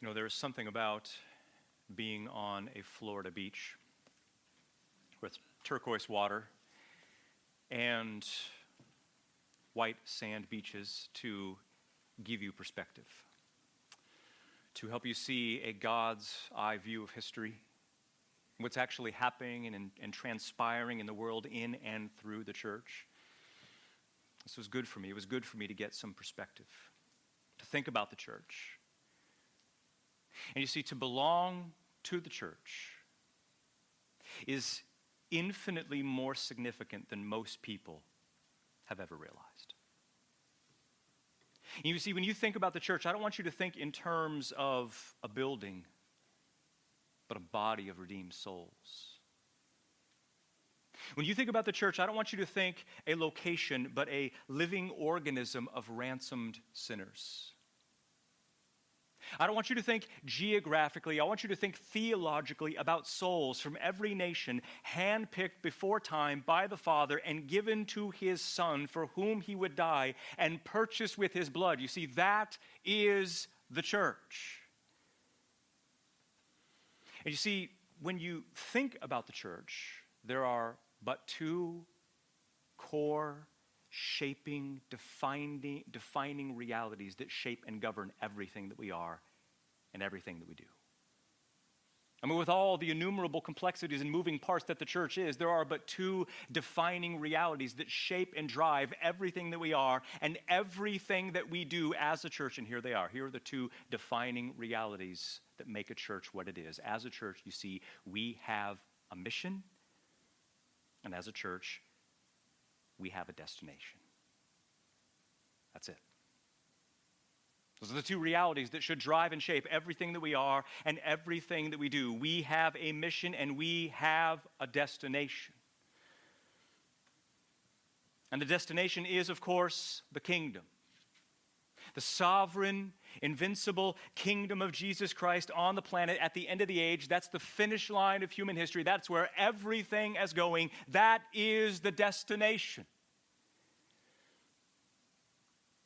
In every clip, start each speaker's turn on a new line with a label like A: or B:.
A: You know, there is something about being on a Florida beach with turquoise water and white sand beaches to give you perspective, to help you see a God's eye view of history, what's actually happening and, and transpiring in the world in and through the church. This was good for me. It was good for me to get some perspective, to think about the church. And you see, to belong to the church is infinitely more significant than most people have ever realized. And you see, when you think about the church, I don't want you to think in terms of a building, but a body of redeemed souls. When you think about the church, I don't want you to think a location, but a living organism of ransomed sinners. I don't want you to think geographically. I want you to think theologically about souls from every nation, handpicked before time by the Father and given to his Son for whom he would die and purchased with his blood. You see, that is the church. And you see, when you think about the church, there are but two core shaping, defining, defining realities that shape and govern everything that we are and everything that we do. I mean, with all the innumerable complexities and moving parts that the church is, there are but two defining realities that shape and drive everything that we are and everything that we do as a church. And here they are. Here are the two defining realities that make a church what it is. As a church, you see, we have a mission, and as a church, we have a destination. That's it. Those are the two realities that should drive and shape everything that we are and everything that we do. We have a mission and we have a destination. And the destination is, of course, the kingdom. The sovereign, invincible kingdom of Jesus Christ on the planet at the end of the age. That's the finish line of human history. That's where everything is going. That is the destination.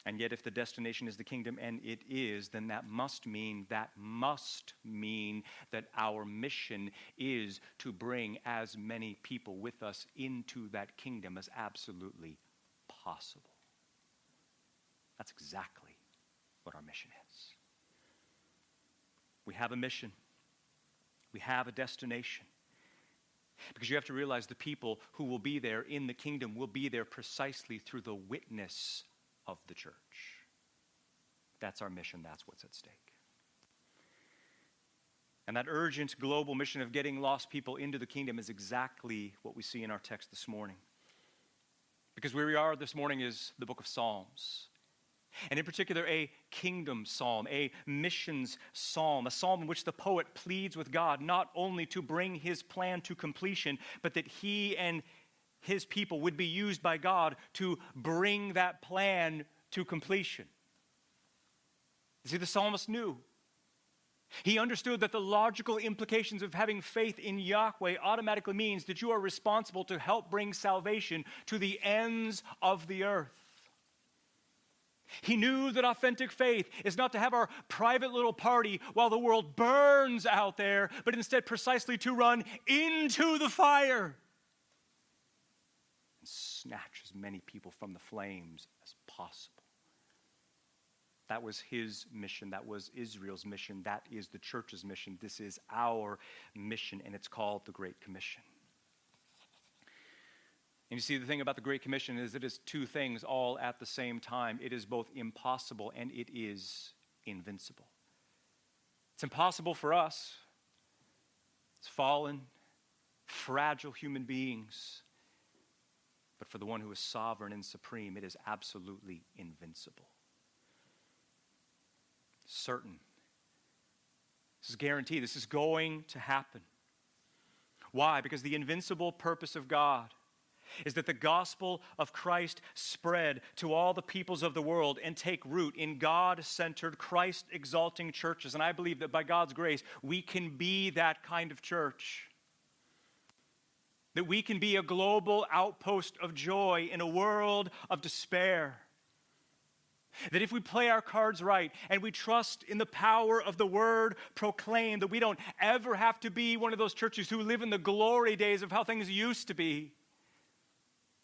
A: And yet, if the destination is the kingdom, and it is, then that must mean, that must mean that our mission is to bring as many people with us into that kingdom as absolutely possible. That's exactly what our mission is. We have a mission, we have a destination. Because you have to realize the people who will be there in the kingdom will be there precisely through the witness of the church. That's our mission, that's what's at stake. And that urgent global mission of getting lost people into the kingdom is exactly what we see in our text this morning. Because where we are this morning is the book of Psalms. And in particular, a kingdom psalm, a missions psalm, a psalm in which the poet pleads with God not only to bring his plan to completion, but that he and his people would be used by God to bring that plan to completion. See, the psalmist knew. He understood that the logical implications of having faith in Yahweh automatically means that you are responsible to help bring salvation to the ends of the earth. He knew that authentic faith is not to have our private little party while the world burns out there, but instead precisely to run into the fire and snatch as many people from the flames as possible. That was his mission. That was Israel's mission. That is the church's mission. This is our mission, and it's called the Great Commission. And you see, the thing about the Great Commission is it is two things all at the same time it is both impossible and it is invincible. It's impossible for us, it's fallen, fragile human beings but for the one who is sovereign and supreme, it is absolutely invincible. Certain. This is guaranteed. This is going to happen. Why? Because the invincible purpose of God is that the gospel of Christ spread to all the peoples of the world and take root in God centered, Christ exalting churches. And I believe that by God's grace, we can be that kind of church that we can be a global outpost of joy in a world of despair. That if we play our cards right and we trust in the power of the word proclaimed, that we don't ever have to be one of those churches who live in the glory days of how things used to be.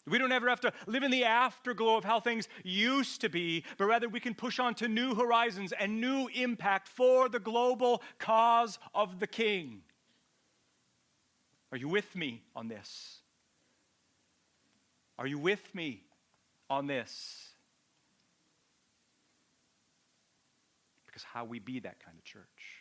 A: We don't ever have to live in the afterglow of how things used to be, but rather we can push on to new horizons and new impact for the global cause of the King. Are you with me on this? Are you with me on this? Because how we be that kind of church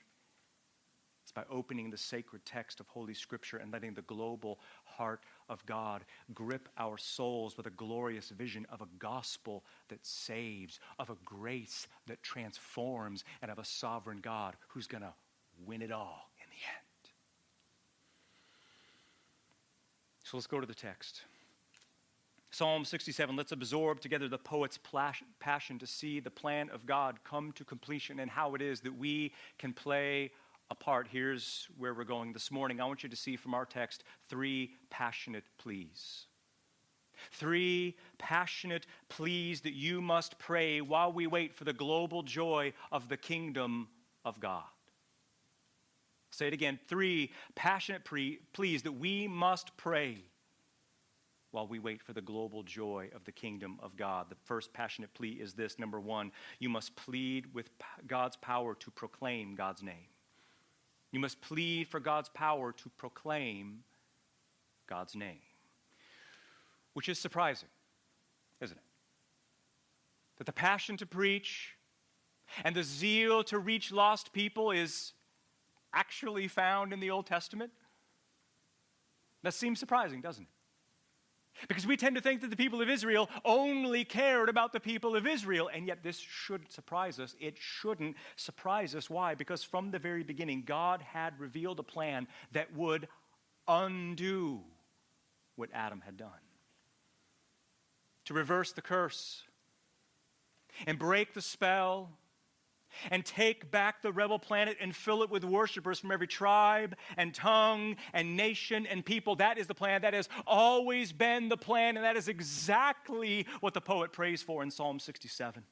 A: by opening the sacred text of Holy Scripture and letting the global heart of God grip our souls with a glorious vision of a gospel that saves, of a grace that transforms, and of a sovereign God who's going to win it all in the end. So let's go to the text. Psalm 67, let's absorb together the poet's passion to see the plan of God come to completion and how it is that we can play a part. Here's where we're going this morning. I want you to see from our text three passionate pleas. Three passionate pleas that you must pray while we wait for the global joy of the kingdom of God. Say it again. Three passionate pre- pleas that we must pray while we wait for the global joy of the kingdom of God. The first passionate plea is this number one, you must plead with God's power to proclaim God's name. You must plead for God's power to proclaim God's name. Which is surprising, isn't it? That the passion to preach and the zeal to reach lost people is actually found in the Old Testament? That seems surprising, doesn't it? Because we tend to think that the people of Israel only cared about the people of Israel, and yet this should surprise us. It shouldn't surprise us. Why? Because from the very beginning, God had revealed a plan that would undo what Adam had done. To reverse the curse and break the spell and take back the rebel planet and fill it with worshipers from every tribe and tongue and nation and people. That is the plan. That has always been the plan, and that is exactly what the poet prays for in Psalm 67.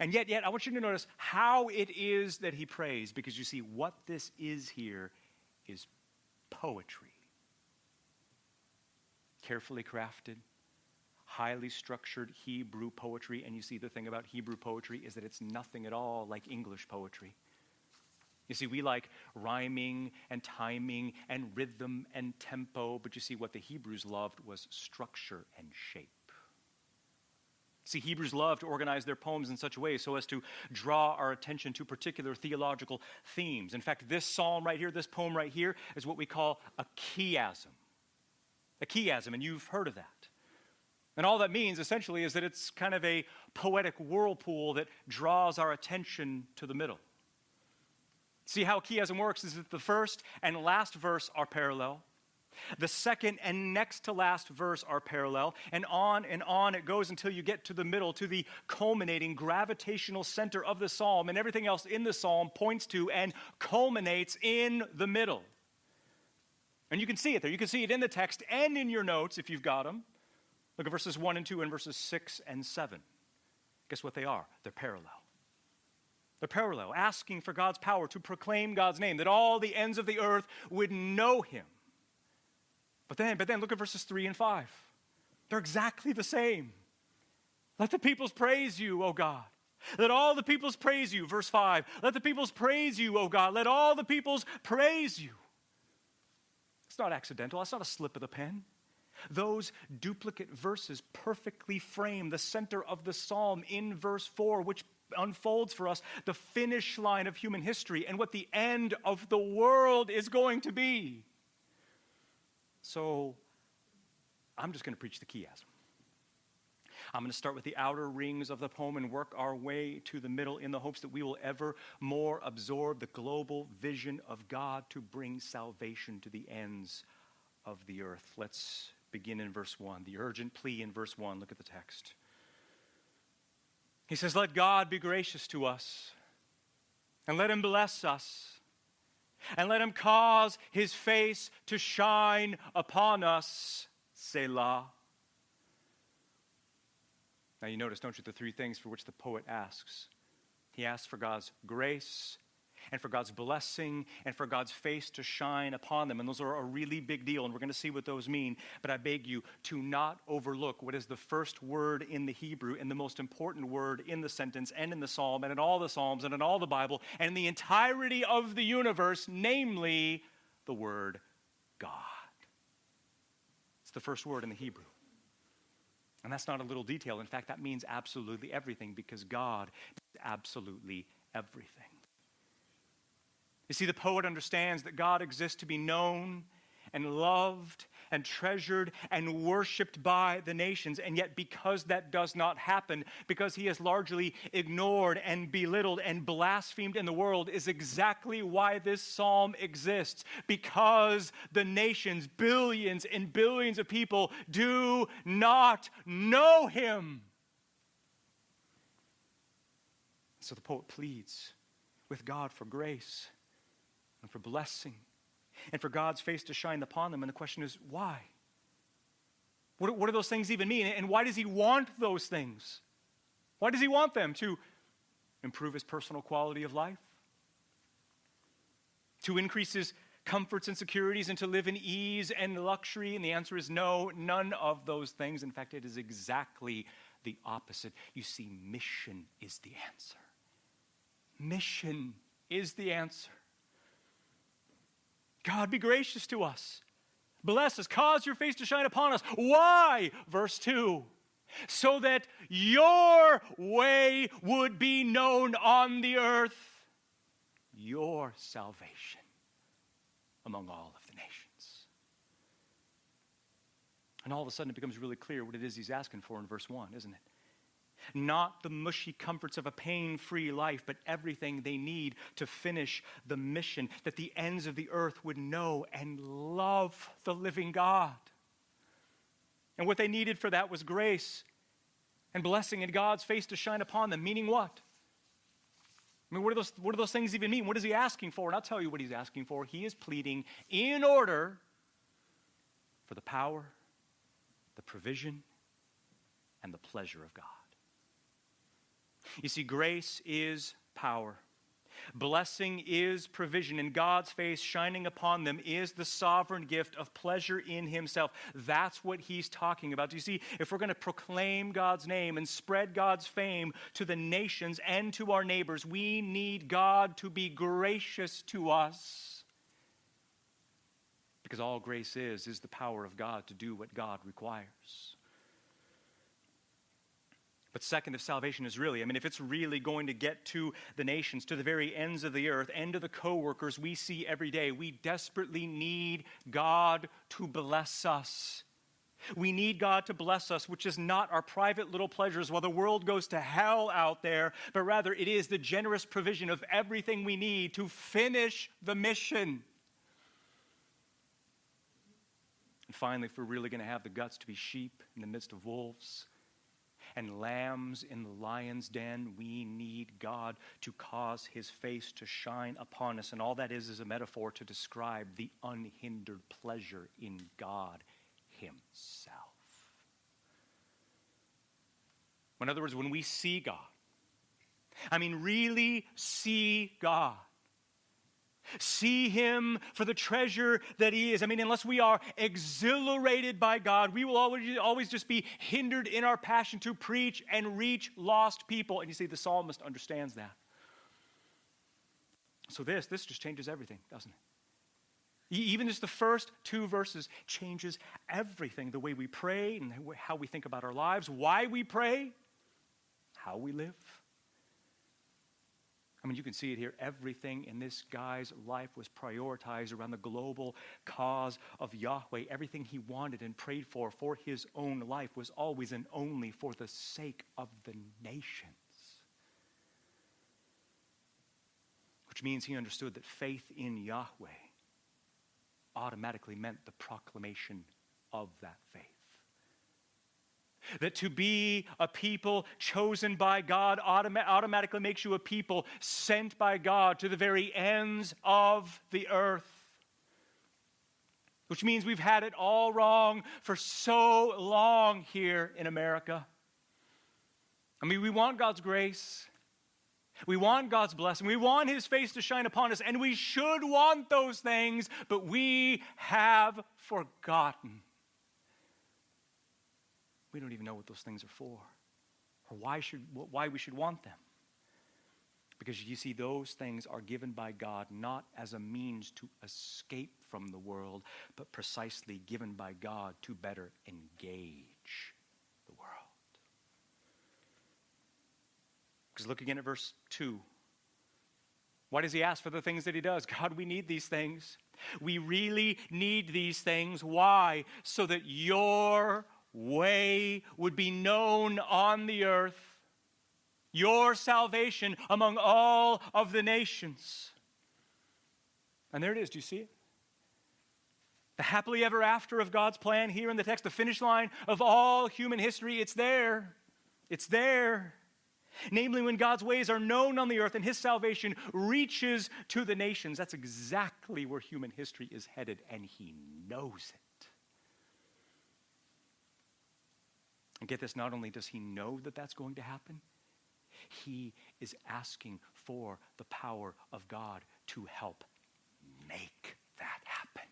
A: And yet, yet, I want you to notice how it is that he prays, because you see, what this is here is poetry. Carefully crafted, highly structured Hebrew poetry. And you see, the thing about Hebrew poetry is that it's nothing at all like English poetry. You see, we like rhyming and timing and rhythm and tempo, but you see, what the Hebrews loved was structure and shape. See, Hebrews loved to organize their poems in such a way so as to draw our attention to particular theological themes. In fact, this psalm right here, this poem right here, is what we call a chiasm. A chiasm, and you've heard of that. And all that means essentially is that it's kind of a poetic whirlpool that draws our attention to the middle. See how chiasm works is that the first and last verse are parallel. The second and next to last verse are parallel, and on and on it goes until you get to the middle, to the culminating gravitational center of the psalm, and everything else in the psalm points to and culminates in the middle. And you can see it there. You can see it in the text and in your notes if you've got them. Look at verses 1 and 2 and verses 6 and 7. Guess what they are? They're parallel. They're parallel, asking for God's power to proclaim God's name, that all the ends of the earth would know him. But then, but then look at verses 3 and 5. They're exactly the same. Let the peoples praise you, O God. Let all the peoples praise you. Verse 5. Let the peoples praise you, O God. Let all the peoples praise you. It's not accidental, it's not a slip of the pen. Those duplicate verses perfectly frame the center of the psalm in verse 4, which unfolds for us the finish line of human history and what the end of the world is going to be. So, I'm just going to preach the chiasm. I'm going to start with the outer rings of the poem and work our way to the middle in the hopes that we will ever more absorb the global vision of God to bring salvation to the ends of the earth. Let's begin in verse 1. The urgent plea in verse 1. Look at the text. He says, Let God be gracious to us, and let him bless us, and let him cause his face to shine upon us. Selah. Now, you notice, don't you, the three things for which the poet asks? He asks for God's grace, and for God's blessing and for God's face to shine upon them. And those are a really big deal, and we're going to see what those mean. But I beg you to not overlook what is the first word in the Hebrew and the most important word in the sentence and in the psalm and in all the psalms and in all the Bible and in the entirety of the universe, namely the word God. It's the first word in the Hebrew. And that's not a little detail. In fact, that means absolutely everything because God is absolutely everything. You see, the poet understands that God exists to be known and loved and treasured and worshiped by the nations. And yet, because that does not happen, because he is largely ignored and belittled and blasphemed in the world, is exactly why this psalm exists. Because the nations, billions and billions of people, do not know him. So the poet pleads with God for grace and for blessing and for God's face to shine upon them. And the question is, why? What, what do those things even mean? And why does He want those things? Why does He want them? To improve His personal quality of life? To increase His comforts and securities and to live in ease and luxury? And the answer is no, none of those things. In fact, it is exactly the opposite. You see, mission is the answer. Mission is the answer. God, be gracious to us. Bless us. Cause your face to shine upon us. Why? Verse 2 so that your way would be known on the earth, your salvation among all of the nations. And all of a sudden, it becomes really clear what it is he's asking for in verse 1, isn't it? Not the mushy comforts of a pain free life, but everything they need to finish the mission, that the ends of the earth would know and love the living God. And what they needed for that was grace and blessing and God's face to shine upon them, meaning what? I mean, what do, those, those things even mean? What is he asking for? And I'll tell you what he's asking for. He is pleading in order for the power, the provision, and the pleasure of God. You see, grace is power. Blessing is provision, and God's face shining upon them is the sovereign gift of pleasure in Himself. That's what He's talking about. Do you see, if we're going to proclaim God's name and spread God's fame to the nations and to our neighbors, we need God to be gracious to us. Because all grace is, is the power of God to do what God requires. But second, if salvation is really, I mean, if it's really going to get to the nations, to the very ends of the earth, and to the coworkers we see every day, we desperately need God to bless us. We need God to bless us, which is not our private little pleasures while the world goes to hell out there, but rather it is the generous provision of everything we need to finish the mission. And finally, if we're really going to have the guts to be sheep in the midst of wolves, and lambs in the lion's den. We need God to cause his face to shine upon us. And all that is is a metaphor to describe the unhindered pleasure in God himself. In other words, when we see God, I mean, really see God, See him for the treasure that he is. I mean, unless we are exhilarated by God, we will always, always just be hindered in our passion to preach and reach lost people. And you see, the psalmist understands that. So this, this just changes everything, doesn't it? Even just the first two verses changes everything the way we pray and how we think about our lives, why we pray, how we live. I mean, you can see it here. Everything in this guy's life was prioritized around the global cause of Yahweh. Everything he wanted and prayed for for his own life was always and only for the sake of the nations. Which means he understood that faith in Yahweh automatically meant the proclamation of that faith. That to be a people chosen by God automa- automatically makes you a people sent by God to the very ends of the earth. Which means we've had it all wrong for so long here in America. I mean, we want God's grace. We want God's blessing. We want His face to shine upon us, and we should want those things, but we have forgotten. We don't even know what those things are for or why, should, why we should want them. Because you see, those things are given by God not as a means to escape from the world, but precisely given by God to better engage the world. Because look again at verse 2. Why does he ask for the things that he does? God, we need these things. We really need these things. Why? So that your way would be known on the earth, your salvation among all of the nations. And there it is. Do you see it? The happily ever after of God's plan here in the text, the finish line of all human history, it's there. It's there. Namely, when God's ways are known on the earth and his salvation reaches to the nations. That's exactly where human history is headed, and he knows it. And get this not only does he know that that's going to happen, he is asking for the power of God to help make that happen.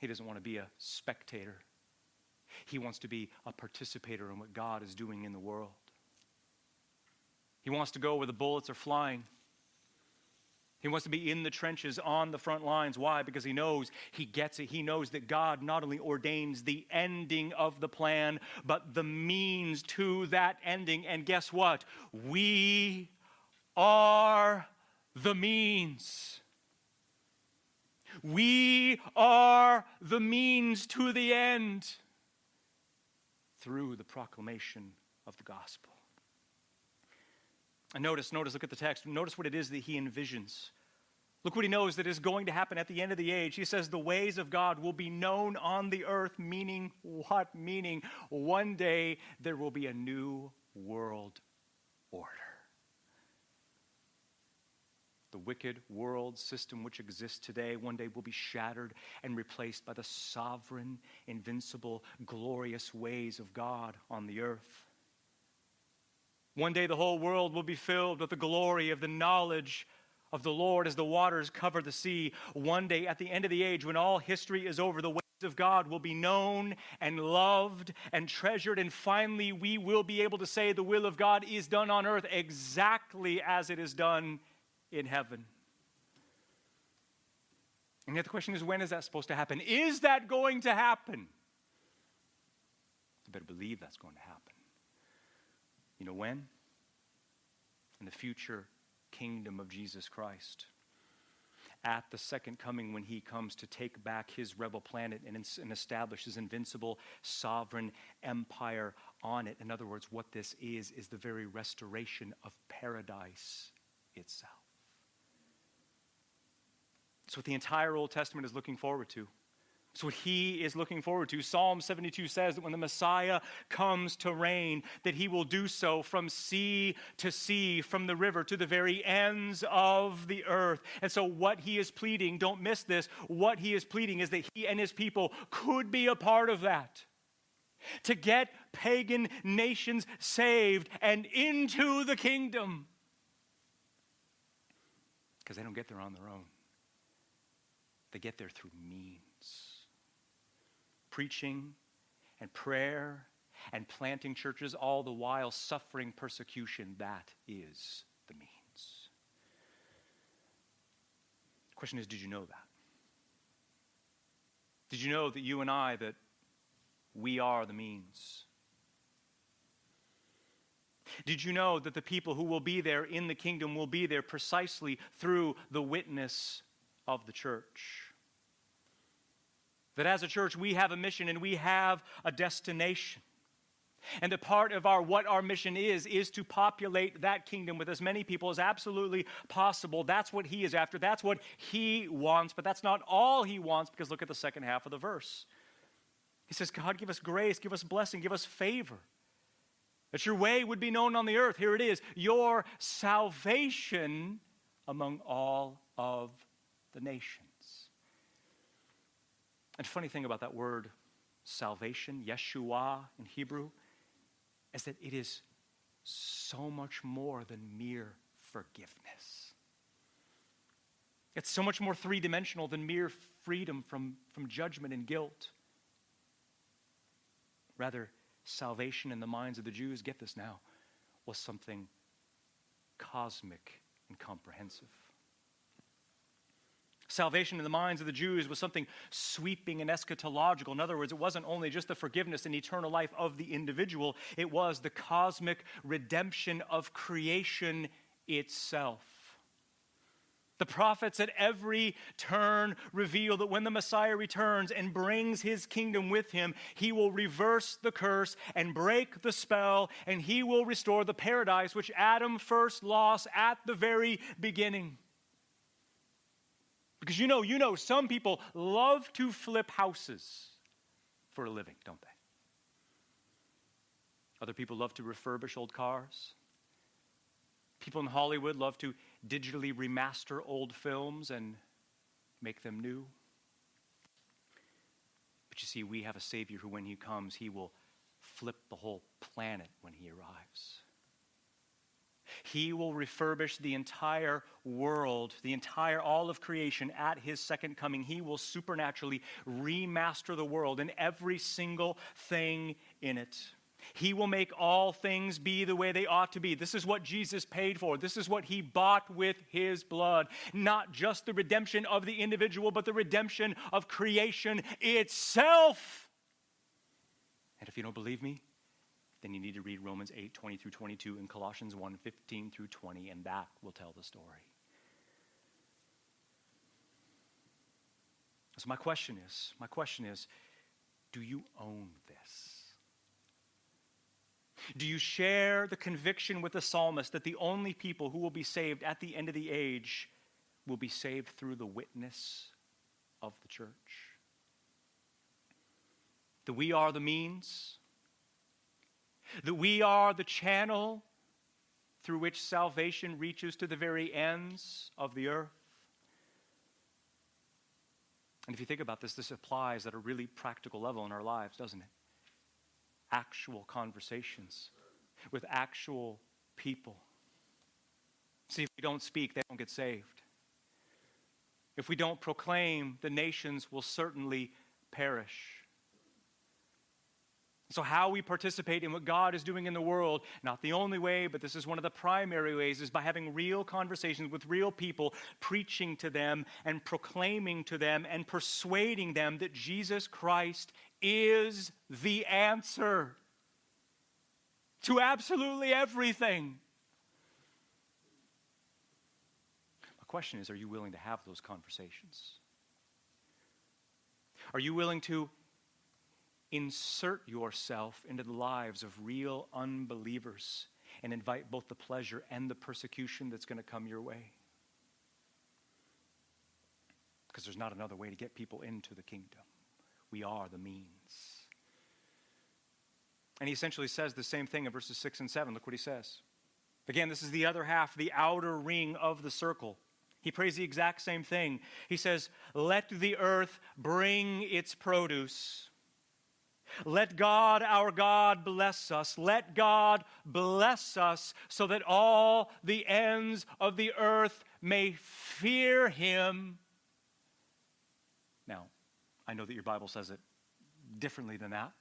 A: He doesn't want to be a spectator, he wants to be a participator in what God is doing in the world. He wants to go where the bullets are flying. He wants to be in the trenches on the front lines. Why? Because he knows he gets it. He knows that God not only ordains the ending of the plan, but the means to that ending. And guess what? We are the means. We are the means to the end through the proclamation of the gospel. And notice, notice, look at the text. Notice what it is that he envisions. Look what he knows that is going to happen at the end of the age. He says, The ways of God will be known on the earth, meaning what? Meaning one day there will be a new world order. The wicked world system which exists today one day will be shattered and replaced by the sovereign, invincible, glorious ways of God on the earth. One day the whole world will be filled with the glory of the knowledge of the Lord as the waters cover the sea. One day, at the end of the age, when all history is over, the ways of God will be known and loved and treasured, and finally we will be able to say the will of God is done on earth exactly as it is done in heaven. And yet the question is when is that supposed to happen? Is that going to happen? You better believe that's going to happen. You know when? In the future kingdom of Jesus Christ. At the second coming, when he comes to take back his rebel planet and, and establish his invincible sovereign empire on it. In other words, what this is, is the very restoration of paradise itself. It's what the entire Old Testament is looking forward to. It's what he is looking forward to. Psalm 72 says that when the Messiah comes to reign, that he will do so from sea to sea, from the river to the very ends of the earth. And so, what he is pleading, don't miss this, what he is pleading is that he and his people could be a part of that. To get pagan nations saved and into the kingdom. Because they don't get there on their own, they get there through means preaching and prayer and planting churches, all the while suffering persecution. That is the means. The question is did you know that? Did you know that you and I, that we are the means? Did you know that the people who will be there in the kingdom will be there precisely through the witness of the church? That as a church, we have a mission and we have a destination. And the part of our what our mission is is to populate that kingdom with as many people as absolutely possible. That's what he is after. That's what he wants, but that's not all he wants because look at the second half of the verse. He says, "God, give us grace, give us blessing, give us favor." That your way would be known on the earth. Here it is, your salvation among all of the nations. And funny thing about that word salvation, Yeshua in Hebrew, is that it is so much more than mere forgiveness. It's so much more three dimensional than mere freedom from, from judgment and guilt. Rather, salvation in the minds of the Jews, get this now, was something cosmic and comprehensive. Salvation in the minds of the Jews was something sweeping and eschatological. In other words, it wasn't only just the forgiveness and eternal life of the individual, it was the cosmic redemption of creation itself. The prophets at every turn reveal that when the Messiah returns and brings his kingdom with him, he will reverse the curse and break the spell, and he will restore the paradise which Adam first lost at the very beginning. Because you know, you know, some people love to flip houses for a living, don't they? Other people love to refurbish old cars. People in Hollywood love to digitally remaster old films and make them new. But you see, we have a Savior who, when He comes, He will flip the whole planet when He arrives. He will refurbish the entire world, the entire, all of creation at his second coming. He will supernaturally remaster the world and every single thing in it. He will make all things be the way they ought to be. This is what Jesus paid for. This is what he bought with his blood. Not just the redemption of the individual, but the redemption of creation itself. And if you don't believe me, then you need to read Romans 8, 20 through 22 and Colossians 1, 15 through 20, and that will tell the story. So my question is, my question is, do you own this? Do you share the conviction with the psalmist that the only people who will be saved at the end of the age will be saved through the witness of the church? That we are the means, that we are the channel through which salvation reaches to the very ends of the earth. And if you think about this, this applies at a really practical level in our lives, doesn't it? Actual conversations with actual people. See, if we don't speak, they don't get saved. If we don't proclaim, the nations will certainly perish. So, how we participate in what God is doing in the world, not the only way, but this is one of the primary ways, is by having real conversations with real people, preaching to them and proclaiming to them and persuading them that Jesus Christ is the answer to absolutely everything. My question is are you willing to have those conversations? Are you willing to insert yourself into the lives of real unbelievers and invite both the pleasure and the persecution that's going to come your way. Because there's not another way to get people into the kingdom. We are the means. And he essentially says the same thing in verses 6 and 7. Look what he says. Again, this is the other half, the outer ring of the circle. He prays the exact same thing. He says, Let the earth bring its produce let God, our God, bless us. Let God bless us so that all the ends of the earth may fear him. Now, I know that your Bible says it differently than that.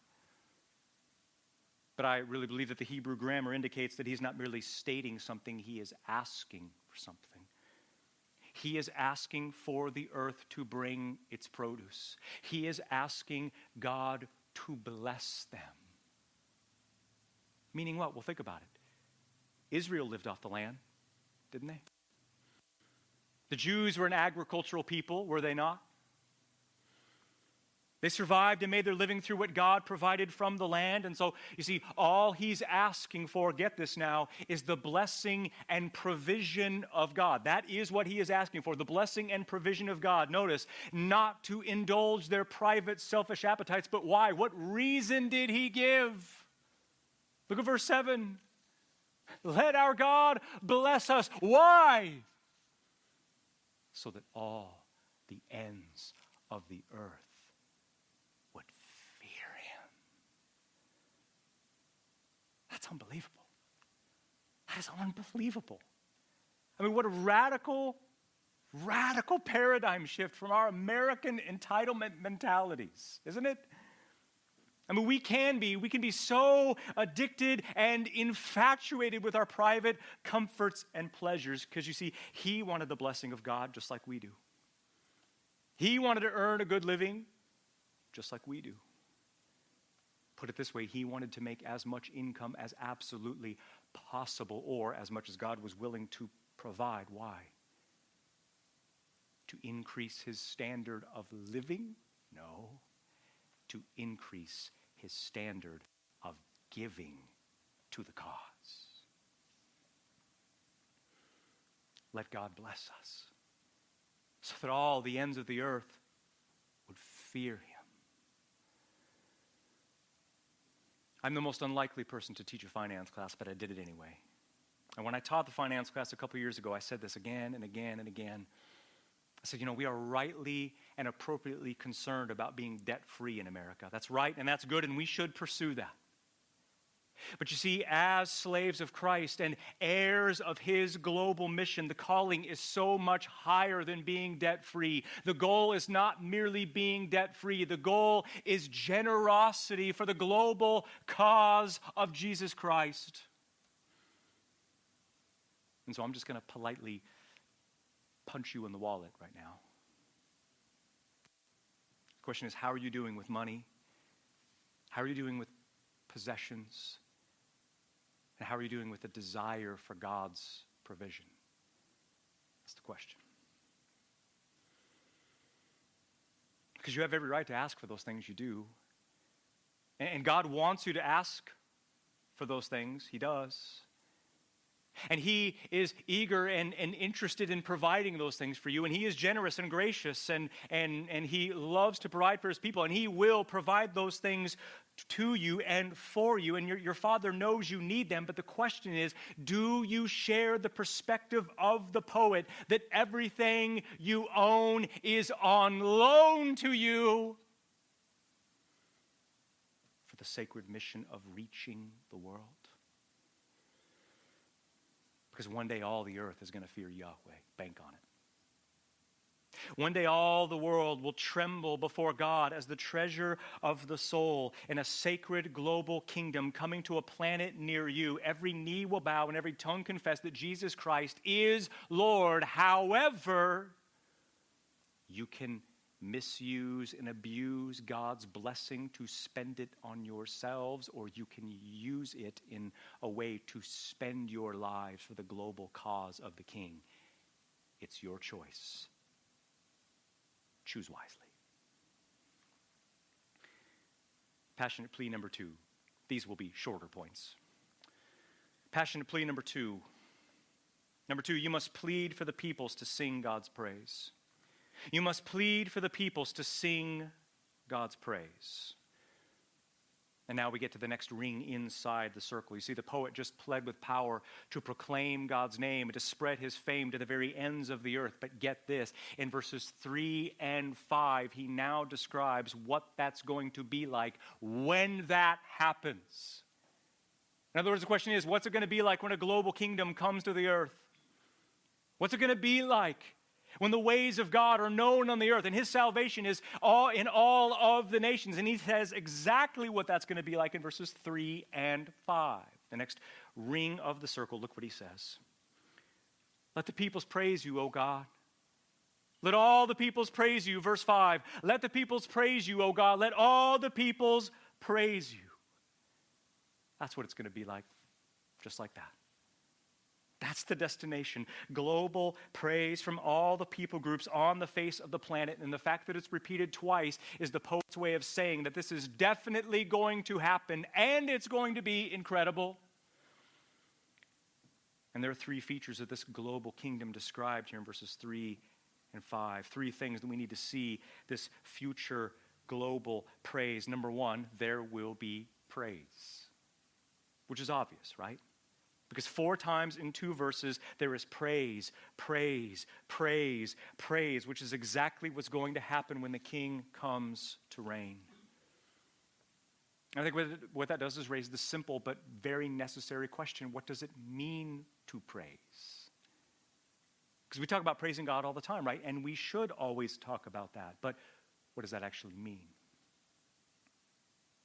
A: But I really believe that the Hebrew grammar indicates that he's not merely stating something, he is asking for something. He is asking for the earth to bring its produce. He is asking God to bless them. Meaning what? Well, think about it. Israel lived off the land, didn't they? The Jews were an agricultural people, were they not? They survived and made their living through what God provided from the land. And so, you see, all he's asking for, get this now, is the blessing and provision of God. That is what he is asking for the blessing and provision of God. Notice, not to indulge their private selfish appetites, but why? What reason did he give? Look at verse 7. Let our God bless us. Why? So that all the ends of the earth That's unbelievable. That is unbelievable. I mean, what a radical, radical paradigm shift from our American entitlement mentalities, isn't it? I mean, we can be, we can be so addicted and infatuated with our private comforts and pleasures because you see, he wanted the blessing of God just like we do. He wanted to earn a good living just like we do. Put it this way, he wanted to make as much income as absolutely possible or as much as God was willing to provide. Why? To increase his standard of living? No. To increase his standard of giving to the cause. Let God bless us so that all the ends of the earth would fear him. I'm the most unlikely person to teach a finance class, but I did it anyway. And when I taught the finance class a couple years ago, I said this again and again and again. I said, you know, we are rightly and appropriately concerned about being debt free in America. That's right and that's good, and we should pursue that. But you see, as slaves of Christ and heirs of his global mission, the calling is so much higher than being debt free. The goal is not merely being debt free, the goal is generosity for the global cause of Jesus Christ. And so I'm just going to politely punch you in the wallet right now. The question is how are you doing with money? How are you doing with possessions? And how are you doing with the desire for God's provision? That's the question. Because you have every right to ask for those things you do. And God wants you to ask for those things. He does. And He is eager and, and interested in providing those things for you. And He is generous and gracious, and, and, and He loves to provide for His people. And He will provide those things to you and for you, and your, your father knows you need them. But the question is do you share the perspective of the poet that everything you own is on loan to you for the sacred mission of reaching the world? Because one day all the earth is going to fear Yahweh. Bank on it. One day all the world will tremble before God as the treasure of the soul in a sacred global kingdom coming to a planet near you. Every knee will bow and every tongue confess that Jesus Christ is Lord. However, you can misuse and abuse God's blessing to spend it on yourselves, or you can use it in a way to spend your lives for the global cause of the King. It's your choice. Choose wisely. Passionate plea number two. These will be shorter points. Passionate plea number two. Number two, you must plead for the peoples to sing God's praise. You must plead for the peoples to sing God's praise. And now we get to the next ring inside the circle. You see, the poet just pled with power to proclaim God's name and to spread his fame to the very ends of the earth. But get this in verses 3 and 5, he now describes what that's going to be like when that happens. In other words, the question is what's it going to be like when a global kingdom comes to the earth? What's it going to be like? When the ways of God are known on the earth and his salvation is all in all of the nations. And he says exactly what that's going to be like in verses 3 and 5. The next ring of the circle, look what he says. Let the peoples praise you, O God. Let all the peoples praise you. Verse 5. Let the peoples praise you, O God. Let all the peoples praise you. That's what it's going to be like, just like that. That's the destination. Global praise from all the people groups on the face of the planet. And the fact that it's repeated twice is the poet's way of saying that this is definitely going to happen and it's going to be incredible. And there are three features of this global kingdom described here in verses 3 and 5. Three things that we need to see this future global praise. Number one, there will be praise, which is obvious, right? Because four times in two verses, there is praise, praise, praise, praise, which is exactly what's going to happen when the king comes to reign. I think what, that does is raise the simple but very necessary question what does it mean to praise? Because we talk about praising God all the time, right? And we should always talk about that. But what does that actually mean?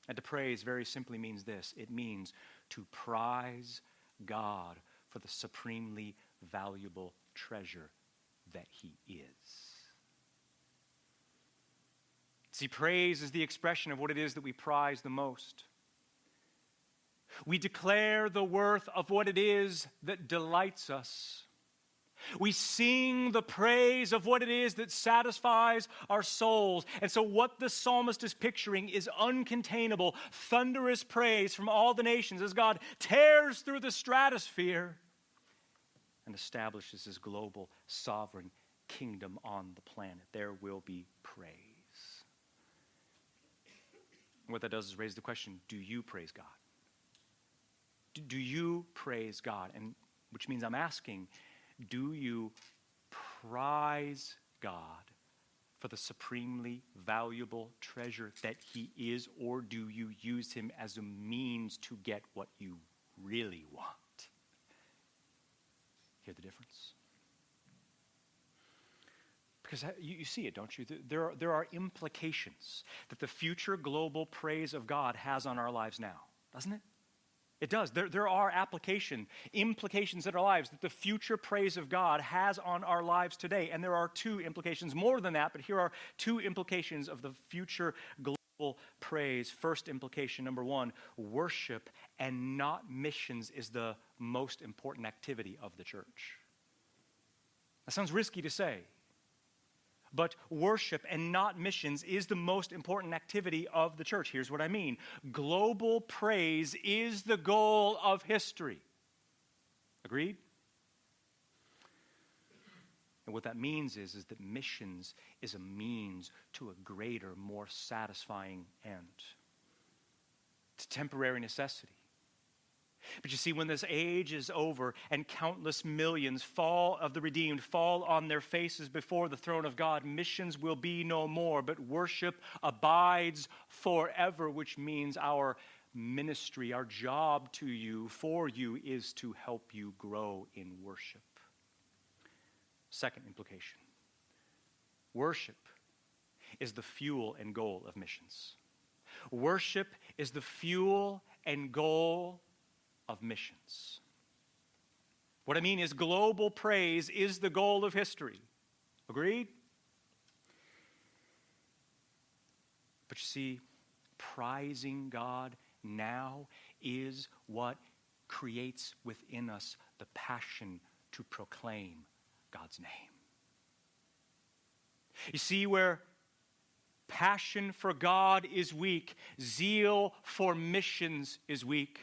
A: And to praise very simply means this it means to prize God for the supremely valuable treasure that He is. See, praise is the expression of what it is that we prize the most. We declare the worth of what it is that delights us. We sing the praise of what it is that satisfies our souls. And so, what the psalmist is picturing is uncontainable, thunderous praise from all the nations as God tears through the stratosphere and establishes his global sovereign kingdom on the planet. There will be praise. What that does is raise the question do you praise God? Do you praise God? And which means I'm asking, do you prize God for the supremely valuable treasure that He is, or do you use Him as a means to get what you really want? Hear the difference? Because uh, you, you, see it, don't you? There are, there are implications that the future global praise of God has on our lives now, doesn't it? It does. There, there are application, implications in our lives that the future praise of God has on our lives today. And there are two implications, more than that, but here are two implications of the future global praise. First implication, number one, worship and not missions is the most important activity of the church. That sounds risky to say. But worship and not missions is the most important activity of the church. Here's what I mean global praise is the goal of history. Agreed? And what that means is, is that missions is a means to a greater, more satisfying end. It's a temporary necessity. But you see, when this age is over and countless millions fall of the redeemed fall on their faces before the throne of God, missions will be no more, but worship abides forever, which means our ministry, our job to you, for you, is to help you grow in worship. Second implication worship is the fuel and goal of missions. Worship is the fuel and goal of missions. What I mean is, global praise is the goal of history. Agreed? But you see, prizing God now is what creates within us the passion to proclaim God's name. You see, where passion for God is weak, zeal for missions is weak.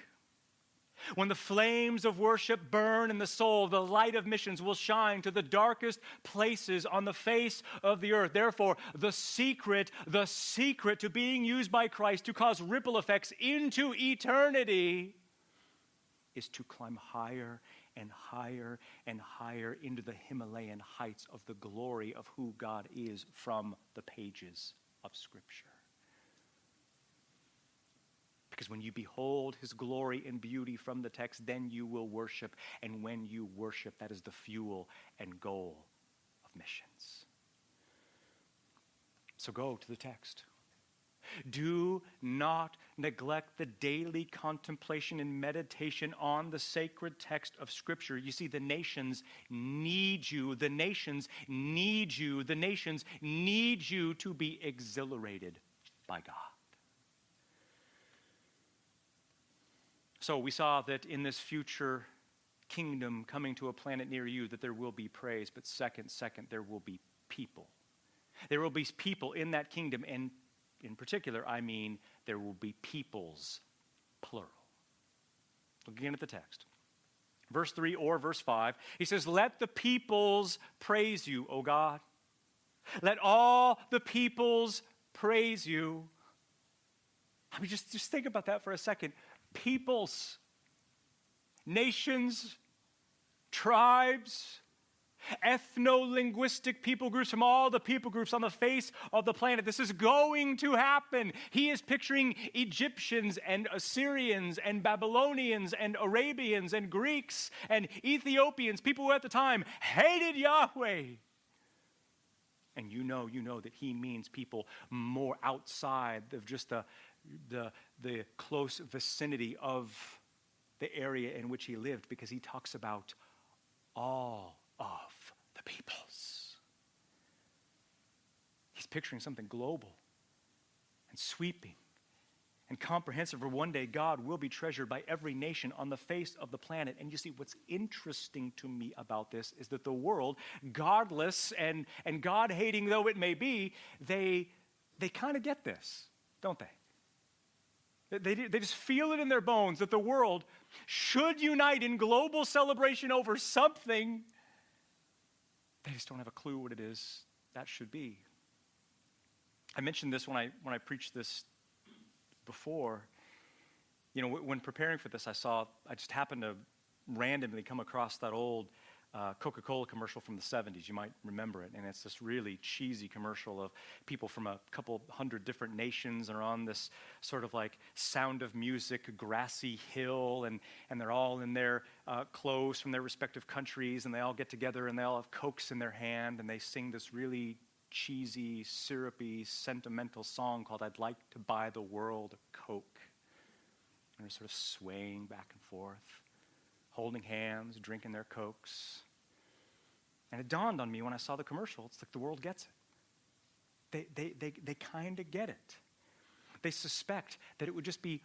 A: When the flames of worship burn in the soul, the light of missions will shine to the darkest places on the face of the earth. Therefore, the secret, the secret to being used by Christ to cause ripple effects into eternity is to climb higher and higher and higher into the Himalayan heights of the glory of who God is from the pages of Scripture. Because when you behold his glory and beauty from the text, then you will worship. And when you worship, that is the fuel and goal of missions. So go to the text. Do not neglect the daily contemplation and meditation on the sacred text of Scripture. You see, the nations need you. The nations need you. The nations need you to be exhilarated by God. So we saw that in this future kingdom coming to a planet near you that there will be praise, but second, second, there will be people. There will be people in that kingdom, and in particular, I mean there will be peoples, plural. Look again at the text. Verse 3 or verse 5, he says, Let the peoples praise you, O God. Let all the peoples praise you. I mean, just, just think about that for a second peoples, nations, tribes, ethno linguistic people groups from all the people groups on the face of the planet. This is going to happen. He is picturing Egyptians and Assyrians and Babylonians and Arabians and Greeks and Ethiopians, people who at the time hated Yahweh. And you know, you know that he means people more outside of just the, the, the close vicinity of the area in which he lived because he talks about all of the peoples. He's picturing something global and sweeping and comprehensive, for one day God will be treasured by every nation on the face of the planet. And you see, what's interesting to me about this is that the world, godless and, and God hating though it may be, they, they kind of get this, don't they? They, they just feel it in their bones that the world should unite in global celebration over something. They just don't have a clue what it is that should be. I mentioned this when I, when I preached this before. You know, when preparing for this, I saw, I just happened to randomly come across that old uh, Coca Cola commercial from the 70s. You might remember it. And it's this really cheesy commercial of people from a couple hundred different nations are on this sort of like sound of music, grassy hill, and, and they're all in their uh, clothes from their respective countries, and they all get together and they all have Cokes in their hand, and they sing this really cheesy, syrupy, sentimental song called I'd Like to Buy the World a Coke. And they're sort of swaying back and forth holding hands, drinking their Cokes. And it dawned on me when I saw the commercial it's like the world gets it. They, they, they, they kind of get it. They suspect that it would just be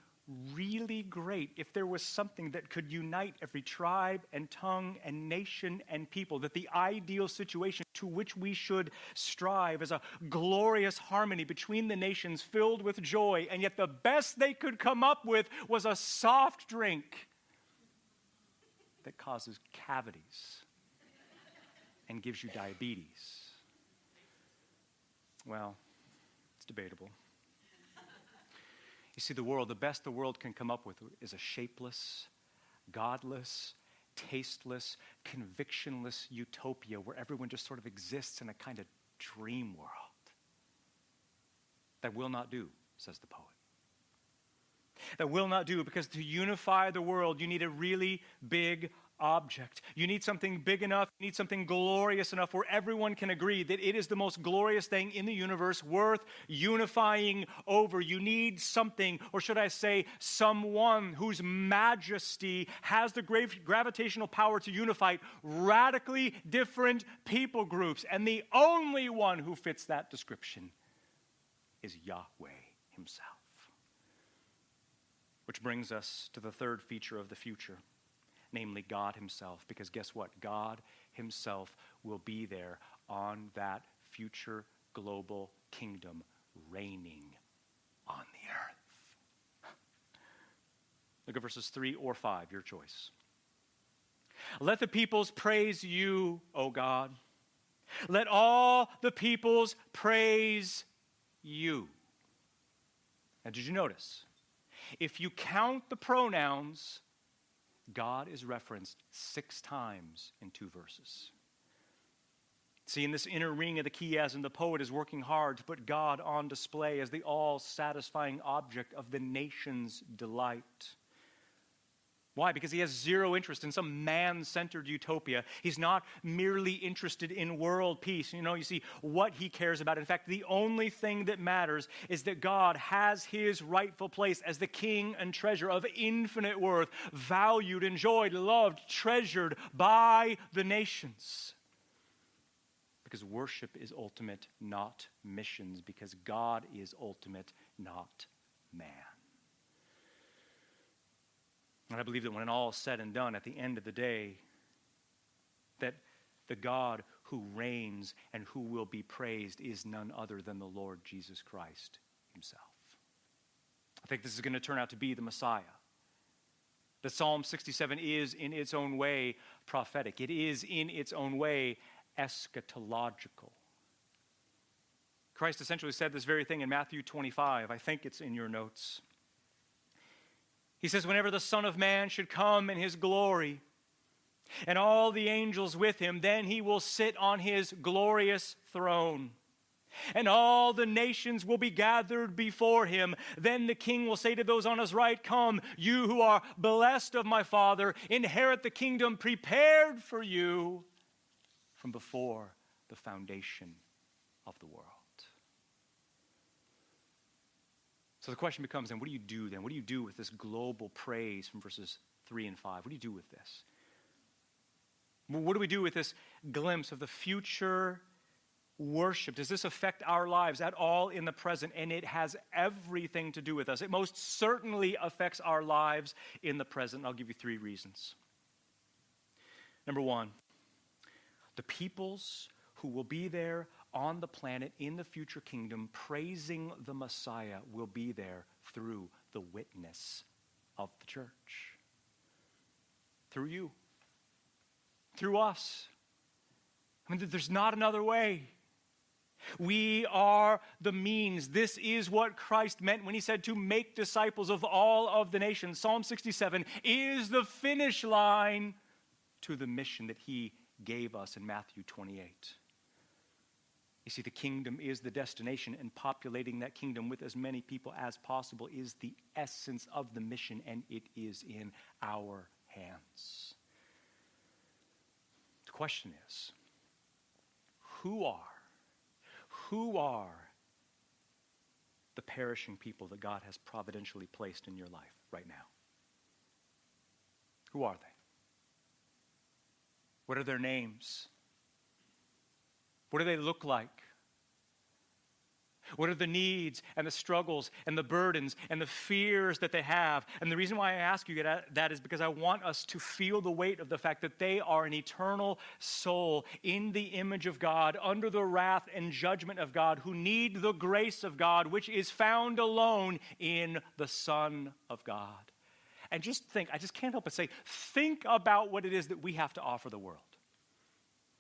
A: really great if there was something that could unite every tribe and tongue and nation and people, that the ideal situation to which we should strive is a glorious harmony between the nations filled with joy, and yet the best they could come up with was a soft drink that causes cavities and gives you diabetes. Well, it's debatable. You see, the world, the best the world can come up with is a shapeless, godless, tasteless, convictionless utopia where everyone just sort of exists in a kind of dream world. That will not do, says the poet that will not do because to unify the world, you need a really big object. You need something big enough, you need something glorious enough where everyone can agree that it is the most glorious thing in the universe worth unifying over. You need something, or should I say, someone whose majesty has the gravitational power to unify radically different people groups. And the only one who fits that description is Yahweh Himself. Which brings us to the third feature of the future, namely God Himself. Because guess what? God Himself will be there on that future global kingdom, reigning on the earth. Look at verses 3 or 5, your choice. Let the peoples praise you, O God. Let all the peoples praise you. Now, did you notice? If you count the pronouns, God is referenced six times in two verses. See, in this inner ring of the chiasm, the poet is working hard to put God on display as the all satisfying object of the nation's delight. Why? Because he has zero interest in some man centered utopia. He's not merely interested in world peace. You know, you see, what he cares about. In fact, the only thing that matters is that God has his rightful place as the king and treasure of infinite worth, valued, enjoyed, loved, treasured by the nations. Because worship is ultimate, not missions, because God is ultimate, not man. And I believe that when all is said and done, at the end of the day, that the God who reigns and who will be praised is none other than the Lord Jesus Christ himself. I think this is going to turn out to be the Messiah. The Psalm 67 is, in its own way, prophetic. It is, in its own way, eschatological. Christ essentially said this very thing in Matthew 25. I think it's in your notes. He says, Whenever the Son of Man should come in his glory, and all the angels with him. Then he will sit on his glorious throne. And all the nations will be gathered before him. Then the king will say to those on his right, Come, you who are blessed of my Father, inherit the kingdom prepared for you from before the foundation of the world. So the question becomes then, what do you do then? What do you do with this global praise from verses 3 and 5? What do you do with this? What do we do with this glimpse of the future worship? Does this affect our lives at all in the present? And it has everything to do with us. It most certainly affects our lives in the present. I'll give you three reasons. Number one, the peoples who will be there on the planet in the future kingdom praising the Messiah will be there through the witness of the church. Through you. Through us. I mean, there's not another way. We are the means. This is what Christ meant when he said to make disciples of all of the nations. Psalm 67 is the finish line to the mission that he gave us in Matthew 28. You see, the kingdom is the destination, and populating that kingdom with as many people as possible is the essence of the mission, and it is in our hands. The question is who are, who are the perishing people that God has providentially placed in your life right now? Who are they? What are their names? What do they look like? What are the needs and the struggles and the burdens and the fears that they have? And the reason why I ask you that is because I want us to feel the weight of the fact that they are an eternal soul in the image of God, under the wrath and judgment of God, who need the grace of God, which is found alone in the Son of God. And just think, I just can't help but say, think about what it is that we have to offer the world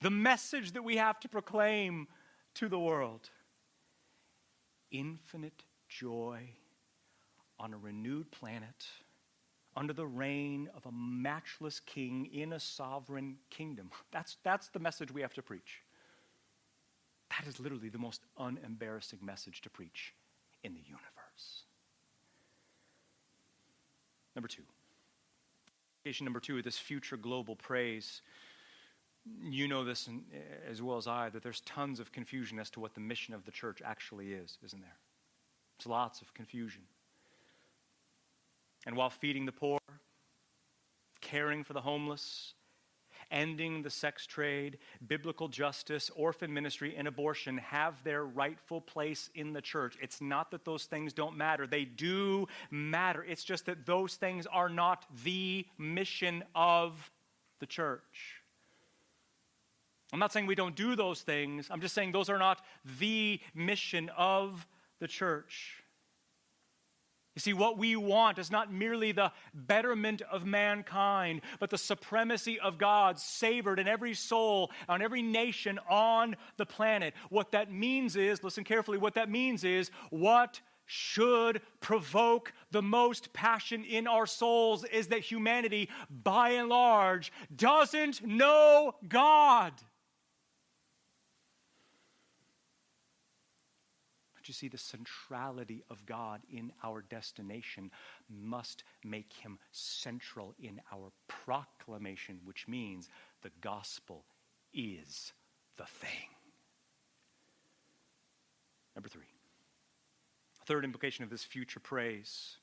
A: the message that we have to proclaim to the world. Infinite joy on a renewed planet under the reign of a matchless king in a sovereign kingdom. That's, that's the message we have to preach. That is literally the most unembarrassing message to preach in the universe. Number two. Number two, of this future global praise you know this in, eh, as well as I that there's tons of confusion as to what the mission of the church actually is, isn't there? It's lots of confusion. And while feeding the poor, caring for the homeless, ending the sex trade, biblical justice, orphan ministry, and abortion have their rightful place in the church. It's not that those things don't matter, they do matter. It's just that those things are not the mission of the church. I'm not saying we don't do those things. I'm just saying those are not the mission of the church. You see, what we want is not merely the betterment of mankind, but the supremacy of God savored in every soul, on every nation on the planet. What that means is, listen carefully, what that means is what should provoke the most passion in our souls is that humanity, by and large, doesn't know God. But you see, the centrality of God in our destination must make him central in our proclamation, which means the gospel is the thing. Number three, third implication of this future praise.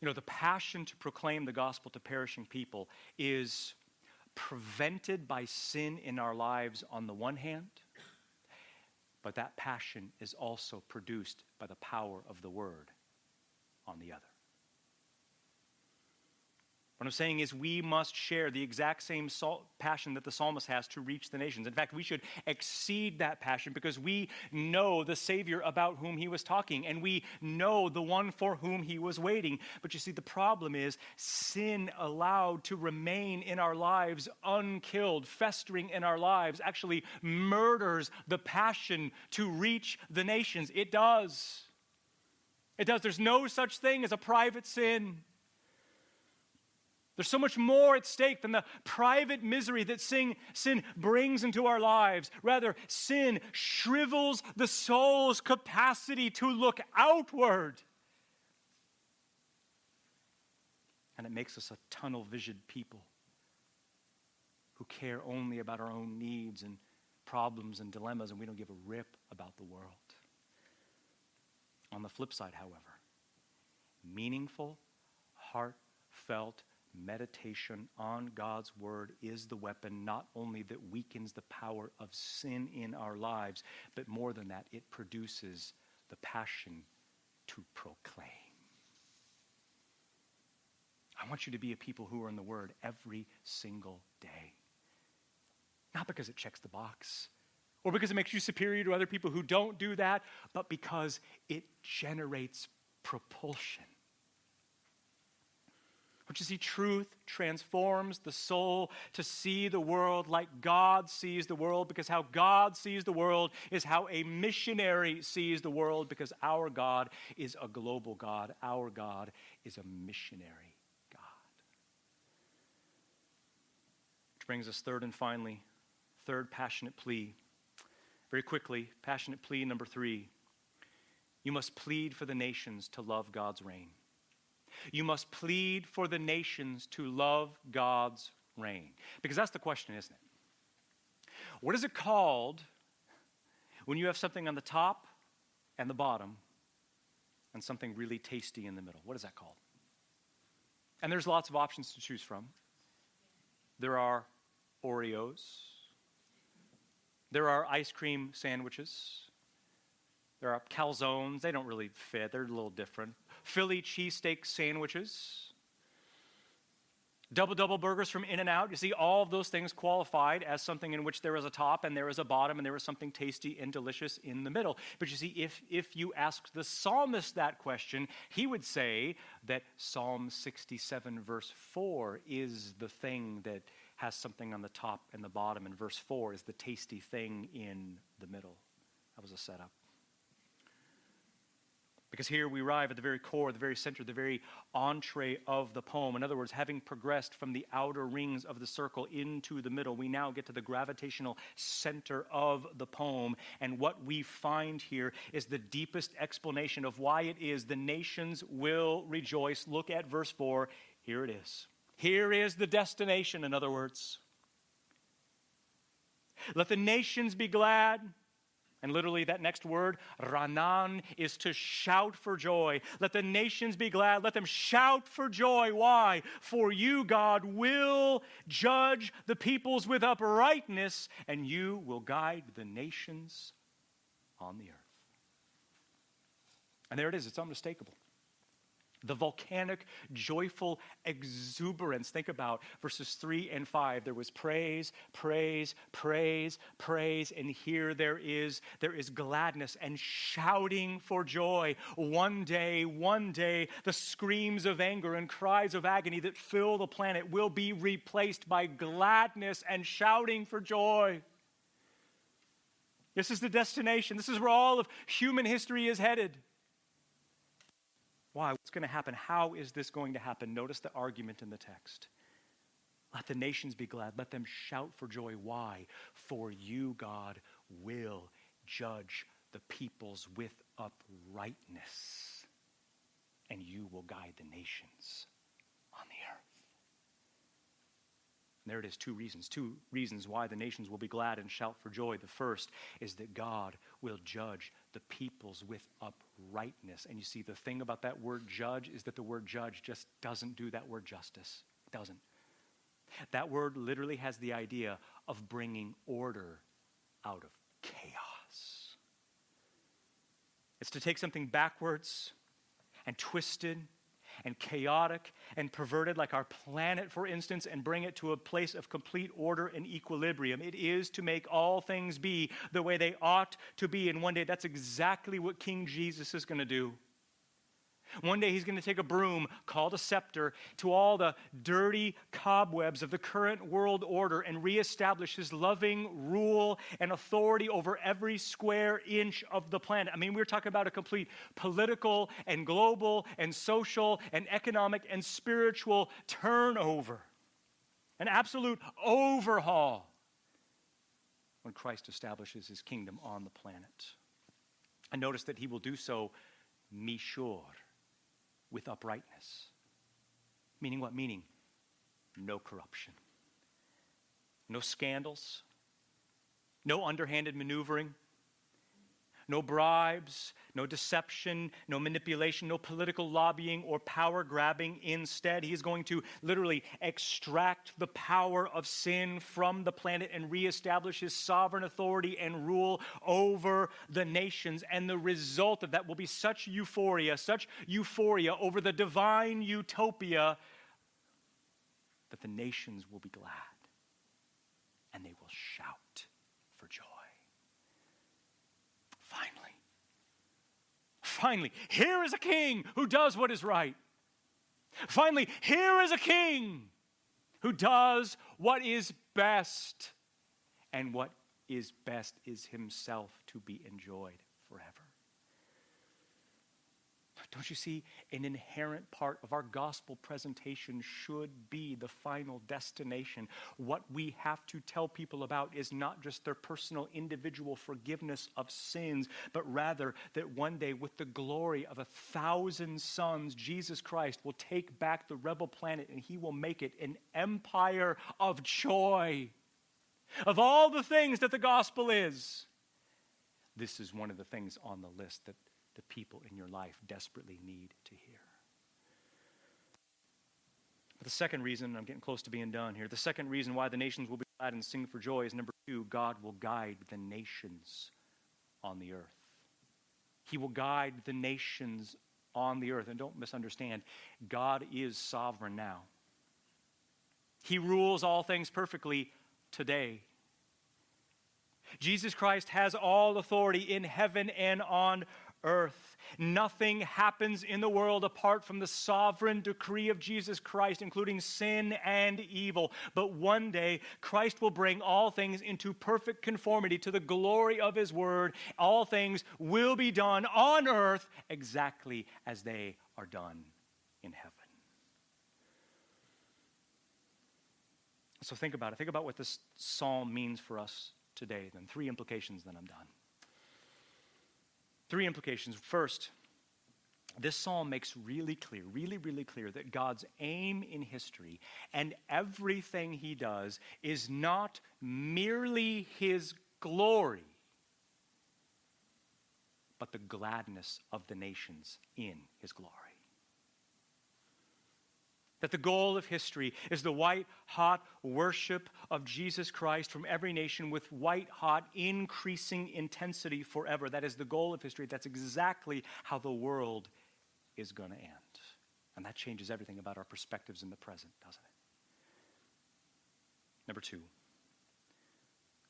A: You know, the passion to proclaim the gospel to perishing people is prevented by sin in our lives on the one hand but that passion is also produced by the power of the word on the other. What I'm saying is, we must share the exact same passion that the psalmist has to reach the nations. In fact, we should exceed that passion because we know the Savior about whom he was talking and we know the one for whom he was waiting. But you see, the problem is sin allowed to remain in our lives unkilled, festering in our lives, actually murders the passion to reach the nations. It does. It does. There's no such thing as a private sin. There's so much more at stake than the private misery that sin, sin brings into our lives. Rather, sin shrivels the soul's capacity to look outward. And it makes us a tunnel visioned people who care only about our own needs and problems and dilemmas, and we don't give a rip about the world. On the flip side, however, meaningful, heartfelt meditation on God's word is the weapon not only that weakens the power of sin in our lives, but more than that, it produces the passion to proclaim. I want you to be a people who are in the word every single day. Not because it checks the box or because it makes you superior to other people who don't do that, but because it generates propulsion. But you see, truth transforms the soul to see the world like God sees the world, because how God sees the world is how a missionary sees the world, because our God is a global God. Our God is a missionary God. Which brings us third and finally, third passionate plea. Very quickly, passionate plea number three. You must plead for the nations to love God's reign. You must plead for the nations to love God's reign. Because that's the question, isn't it? What is it called when you have something on the top and the bottom and something really tasty in the middle? What is that called? And there's lots of options to choose from. There are Oreos. There are ice cream sandwiches. There are calzones. They don't really fit, they're a little different. Philly cheesesteak sandwiches, double double burgers from In and Out. You see, all of those things qualified as something in which there is a top and there is a bottom and there is something tasty and delicious in the middle. But you see, if, if you asked the psalmist that question, he would say that Psalm 67, verse 4, is the thing that has something on the top and the bottom, and verse 4 is the tasty thing in the middle. That was a setup. Because here we arrive at the very core, the very center, the very entree of the poem. In other words, having progressed from the outer rings of the circle into the middle, we now get to the gravitational center of the poem. And what we find here is the deepest explanation of why it is the nations will rejoice. Look at verse 4. Here it is. Here is the destination, in other words. Let the nations be glad and literally, that next word, ranan, is to shout for joy. Let the nations be glad. Let them shout for joy. Why? For you, God, will judge the peoples with uprightness, and you will guide the nations on the earth. And there it is, it's unmistakable the volcanic, joyful exuberance. Think about verses 3 and 5. There was praise, praise, praise, praise, and here there is there is gladness and shouting for joy. One day, one day, the screams of anger and cries of agony that fill the planet will be replaced by gladness and shouting for joy. This is the destination. This is where all of human history is headed. Why? What's going to happen? How is this going to happen? Notice the argument in the text. Let the nations be glad. Let them shout for joy. Why? For you, God, will judge the peoples with uprightness, and you will guide the nations on the earth. And there it is two reasons. Two reasons why the nations will be glad and shout for joy. The first is that God will judge the peoples with uprightness. And you see, the thing about that word judge is that the word judge just doesn't do that word justice. It doesn't. That word literally has the idea of bringing order out of chaos. It's to take something backwards and twisted and chaotic and perverted, like our planet, for instance, and bring it to a place of complete order and equilibrium. It is to make all things be the way they ought to be. And one day, that's exactly what King Jesus is going to do. One day he's going to take a broom called a scepter to all the dirty cobwebs of the current world order and reestablish his loving rule and authority over every square inch of the planet. I mean, we're talking about a complete political and global and social and economic and spiritual turnover, an absolute overhaul when Christ establishes his kingdom on the planet. And notice that he will do so mishor with uprightness. Meaning what? Meaning no corruption, no scandals, no underhanded maneuvering, no bribes, no deception, no manipulation, no political lobbying or power grabbing. Instead, he is going to literally extract the power of sin from the planet and reestablish his sovereign authority and rule over the nations. And the result of that will be such euphoria, such euphoria over the divine utopia that the nations will be glad and they will shout for joy. Finally, finally, here is a king who does what is right. Finally, here is a king who does what is best. And what is best is himself to be enjoyed forever. Don't you see? An inherent part of our gospel presentation should be the final destination. What we have to tell people about is not just their personal individual forgiveness of sins, but rather that one day, with the glory of a thousand suns, Jesus Christ will take back the rebel planet and he will make it an empire of joy. Of all the things that the gospel is, this is one of the things on the list that the people in your life desperately need to hear. But the second reason, I'm getting close to being done here, the second reason why the nations will be glad and sing for joy is number two, God will guide the nations on the earth. He will guide the nations on the earth. And don't misunderstand, God is sovereign now. He rules all things perfectly today. Jesus Christ has all authority in heaven and on earth. Nothing happens in the world apart from the sovereign decree of Jesus Christ, including sin and evil. But one day, Christ will bring all things into perfect conformity to the glory of His word. All things will be done on earth exactly as they are done in heaven. So think about it. Think about what this psalm means for us today. Then, three implications, then I'm done. Three implications. First, this psalm makes really clear, really, really clear that God's aim in history and everything he does is not merely his glory, but the gladness of the nations in his glory that the goal of history is the white hot worship of Jesus Christ from every nation with white hot increasing intensity forever. That is the goal of history. That's exactly how the world is going to end. And that changes everything about our perspectives in the present, doesn't it? Number two,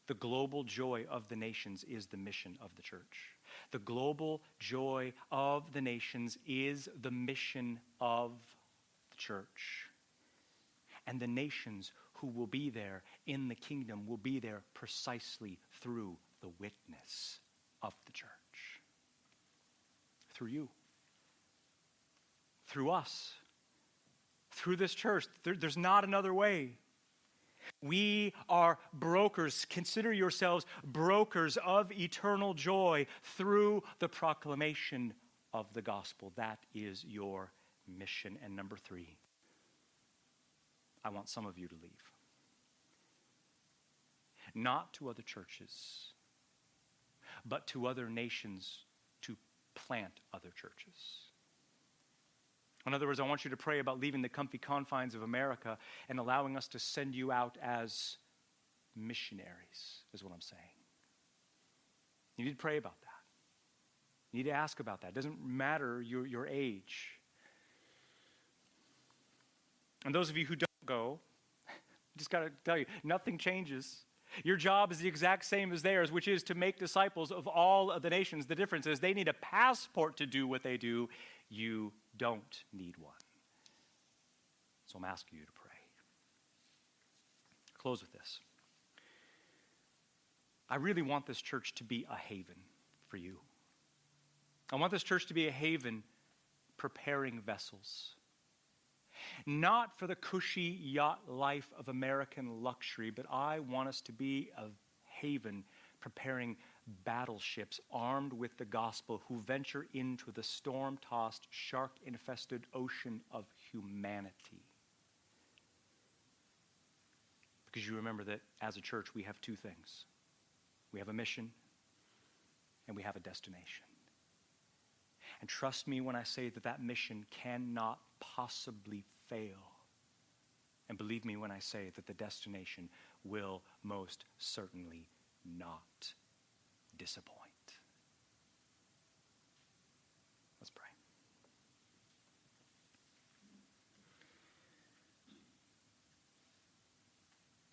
A: the global joy of the nations is the mission of the church. The global joy of the nations is the mission of church. And the nations who will be there in the kingdom will be there precisely through the witness of the church. Through you. Through us. Through this church. There, there's not another way. We are brokers. Consider yourselves brokers of eternal joy through the proclamation of the gospel. That is your mission. And number three, I want some of you to leave. Not to other churches, but to other nations to plant other churches. In other words, I want you to pray about leaving the comfy confines of America and allowing us to send you out as missionaries, is what I'm saying. You need to pray about that. You need to ask about that. It doesn't matter your, your age. And those of you who don't go, just got to tell you, nothing changes. Your job is the exact same as theirs, which is to make disciples of all of the nations. The difference is they need a passport to do what they do. You don't need one. So I'm asking you to pray. Close with this. I really want this church to be a haven for you. I want this church to be a haven preparing vessels. Not for the cushy yacht life of American luxury, but I want us to be a haven preparing battleships armed with the gospel who venture into the storm tossed, shark infested ocean of humanity. Because you remember that as a church, we have two things we have a mission and we have a destination. And trust me when I say that that mission cannot possibly fail. And believe me when I say that the destination will most certainly not disappoint. Let's pray.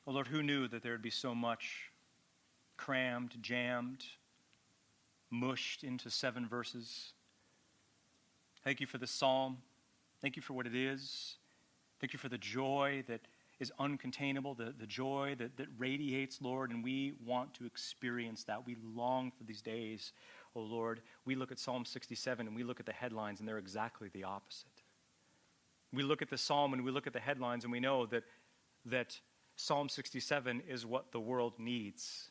A: Oh Lord, who knew that there would be so much crammed, jammed, mushed into seven verses? Thank you for this psalm. Thank you for what it is. Thank you for the joy that is uncontainable, the, the joy that, that radiates, Lord, and we want to experience that. We long for these days, oh Lord. We look at Psalm 67 and we look at the headlines, and they're exactly the opposite. We look at the psalm and we look at the headlines, and we know that, that Psalm 67 is what the world needs.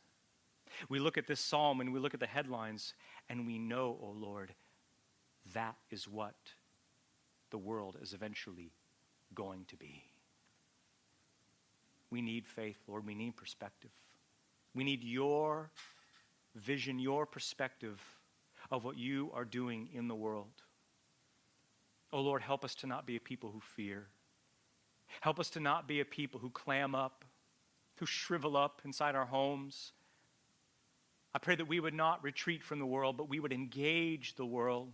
A: We look at this psalm and we look at the headlines, and we know, oh Lord, that is what the world is eventually going to be. We need faith, Lord. We need perspective. We need your vision, your perspective of what you are doing in the world. Oh, Lord, help us to not be a people who fear. Help us to not be a people who clam up, who shrivel up inside our homes. I pray that we would not retreat from the world, but we would engage the world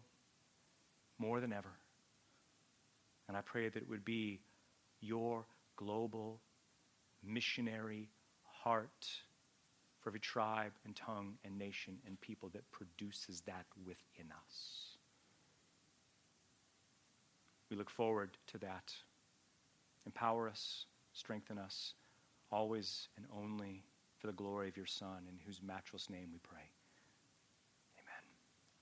A: more than ever. And I pray that it would be your global missionary heart for every tribe and tongue and nation and people that produces that within us. We look forward to that. Empower us, strengthen us, always and only for the glory of your Son, in whose matchless name we pray.